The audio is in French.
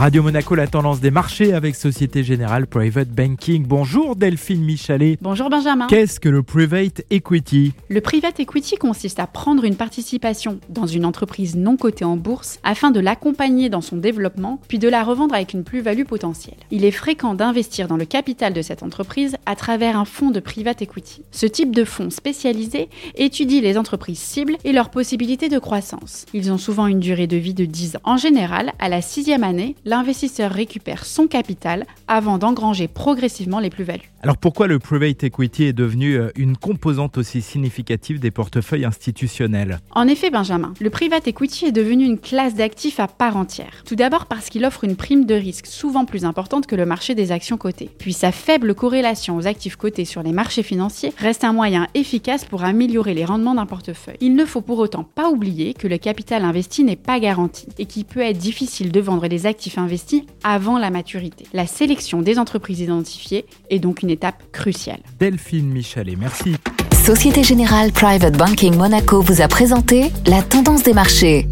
Radio Monaco, la tendance des marchés avec Société Générale Private Banking. Bonjour Delphine Michalet. Bonjour Benjamin. Qu'est-ce que le private equity? Le private equity consiste à prendre une participation dans une entreprise non cotée en bourse afin de l'accompagner dans son développement, puis de la revendre avec une plus-value potentielle. Il est fréquent d'investir dans le capital de cette entreprise à travers un fonds de private equity. Ce type de fonds spécialisé étudie les entreprises cibles et leurs possibilités de croissance. Ils ont souvent une durée de vie de 10 ans. En général, à la sixième année, l'investisseur récupère son capital avant d'engranger progressivement les plus-values. Alors pourquoi le private equity est devenu euh, une composante aussi significative des portefeuilles institutionnels? En effet, Benjamin, le private equity est devenu une classe d'actifs à part entière. Tout d'abord parce qu'il offre une prime de risque souvent plus importante que le marché des actions cotées. Puis sa faible corrélation aux actifs cotés sur les marchés financiers reste un moyen efficace pour améliorer les rendements d'un portefeuille. Il ne faut pour autant pas oublier que le capital investi n'est pas garanti et qu'il peut être difficile de vendre les actifs investis avant la maturité. La sélection des entreprises identifiées est donc une étape cruciale. Delphine Michalet, merci. Société Générale Private Banking Monaco vous a présenté la tendance des marchés.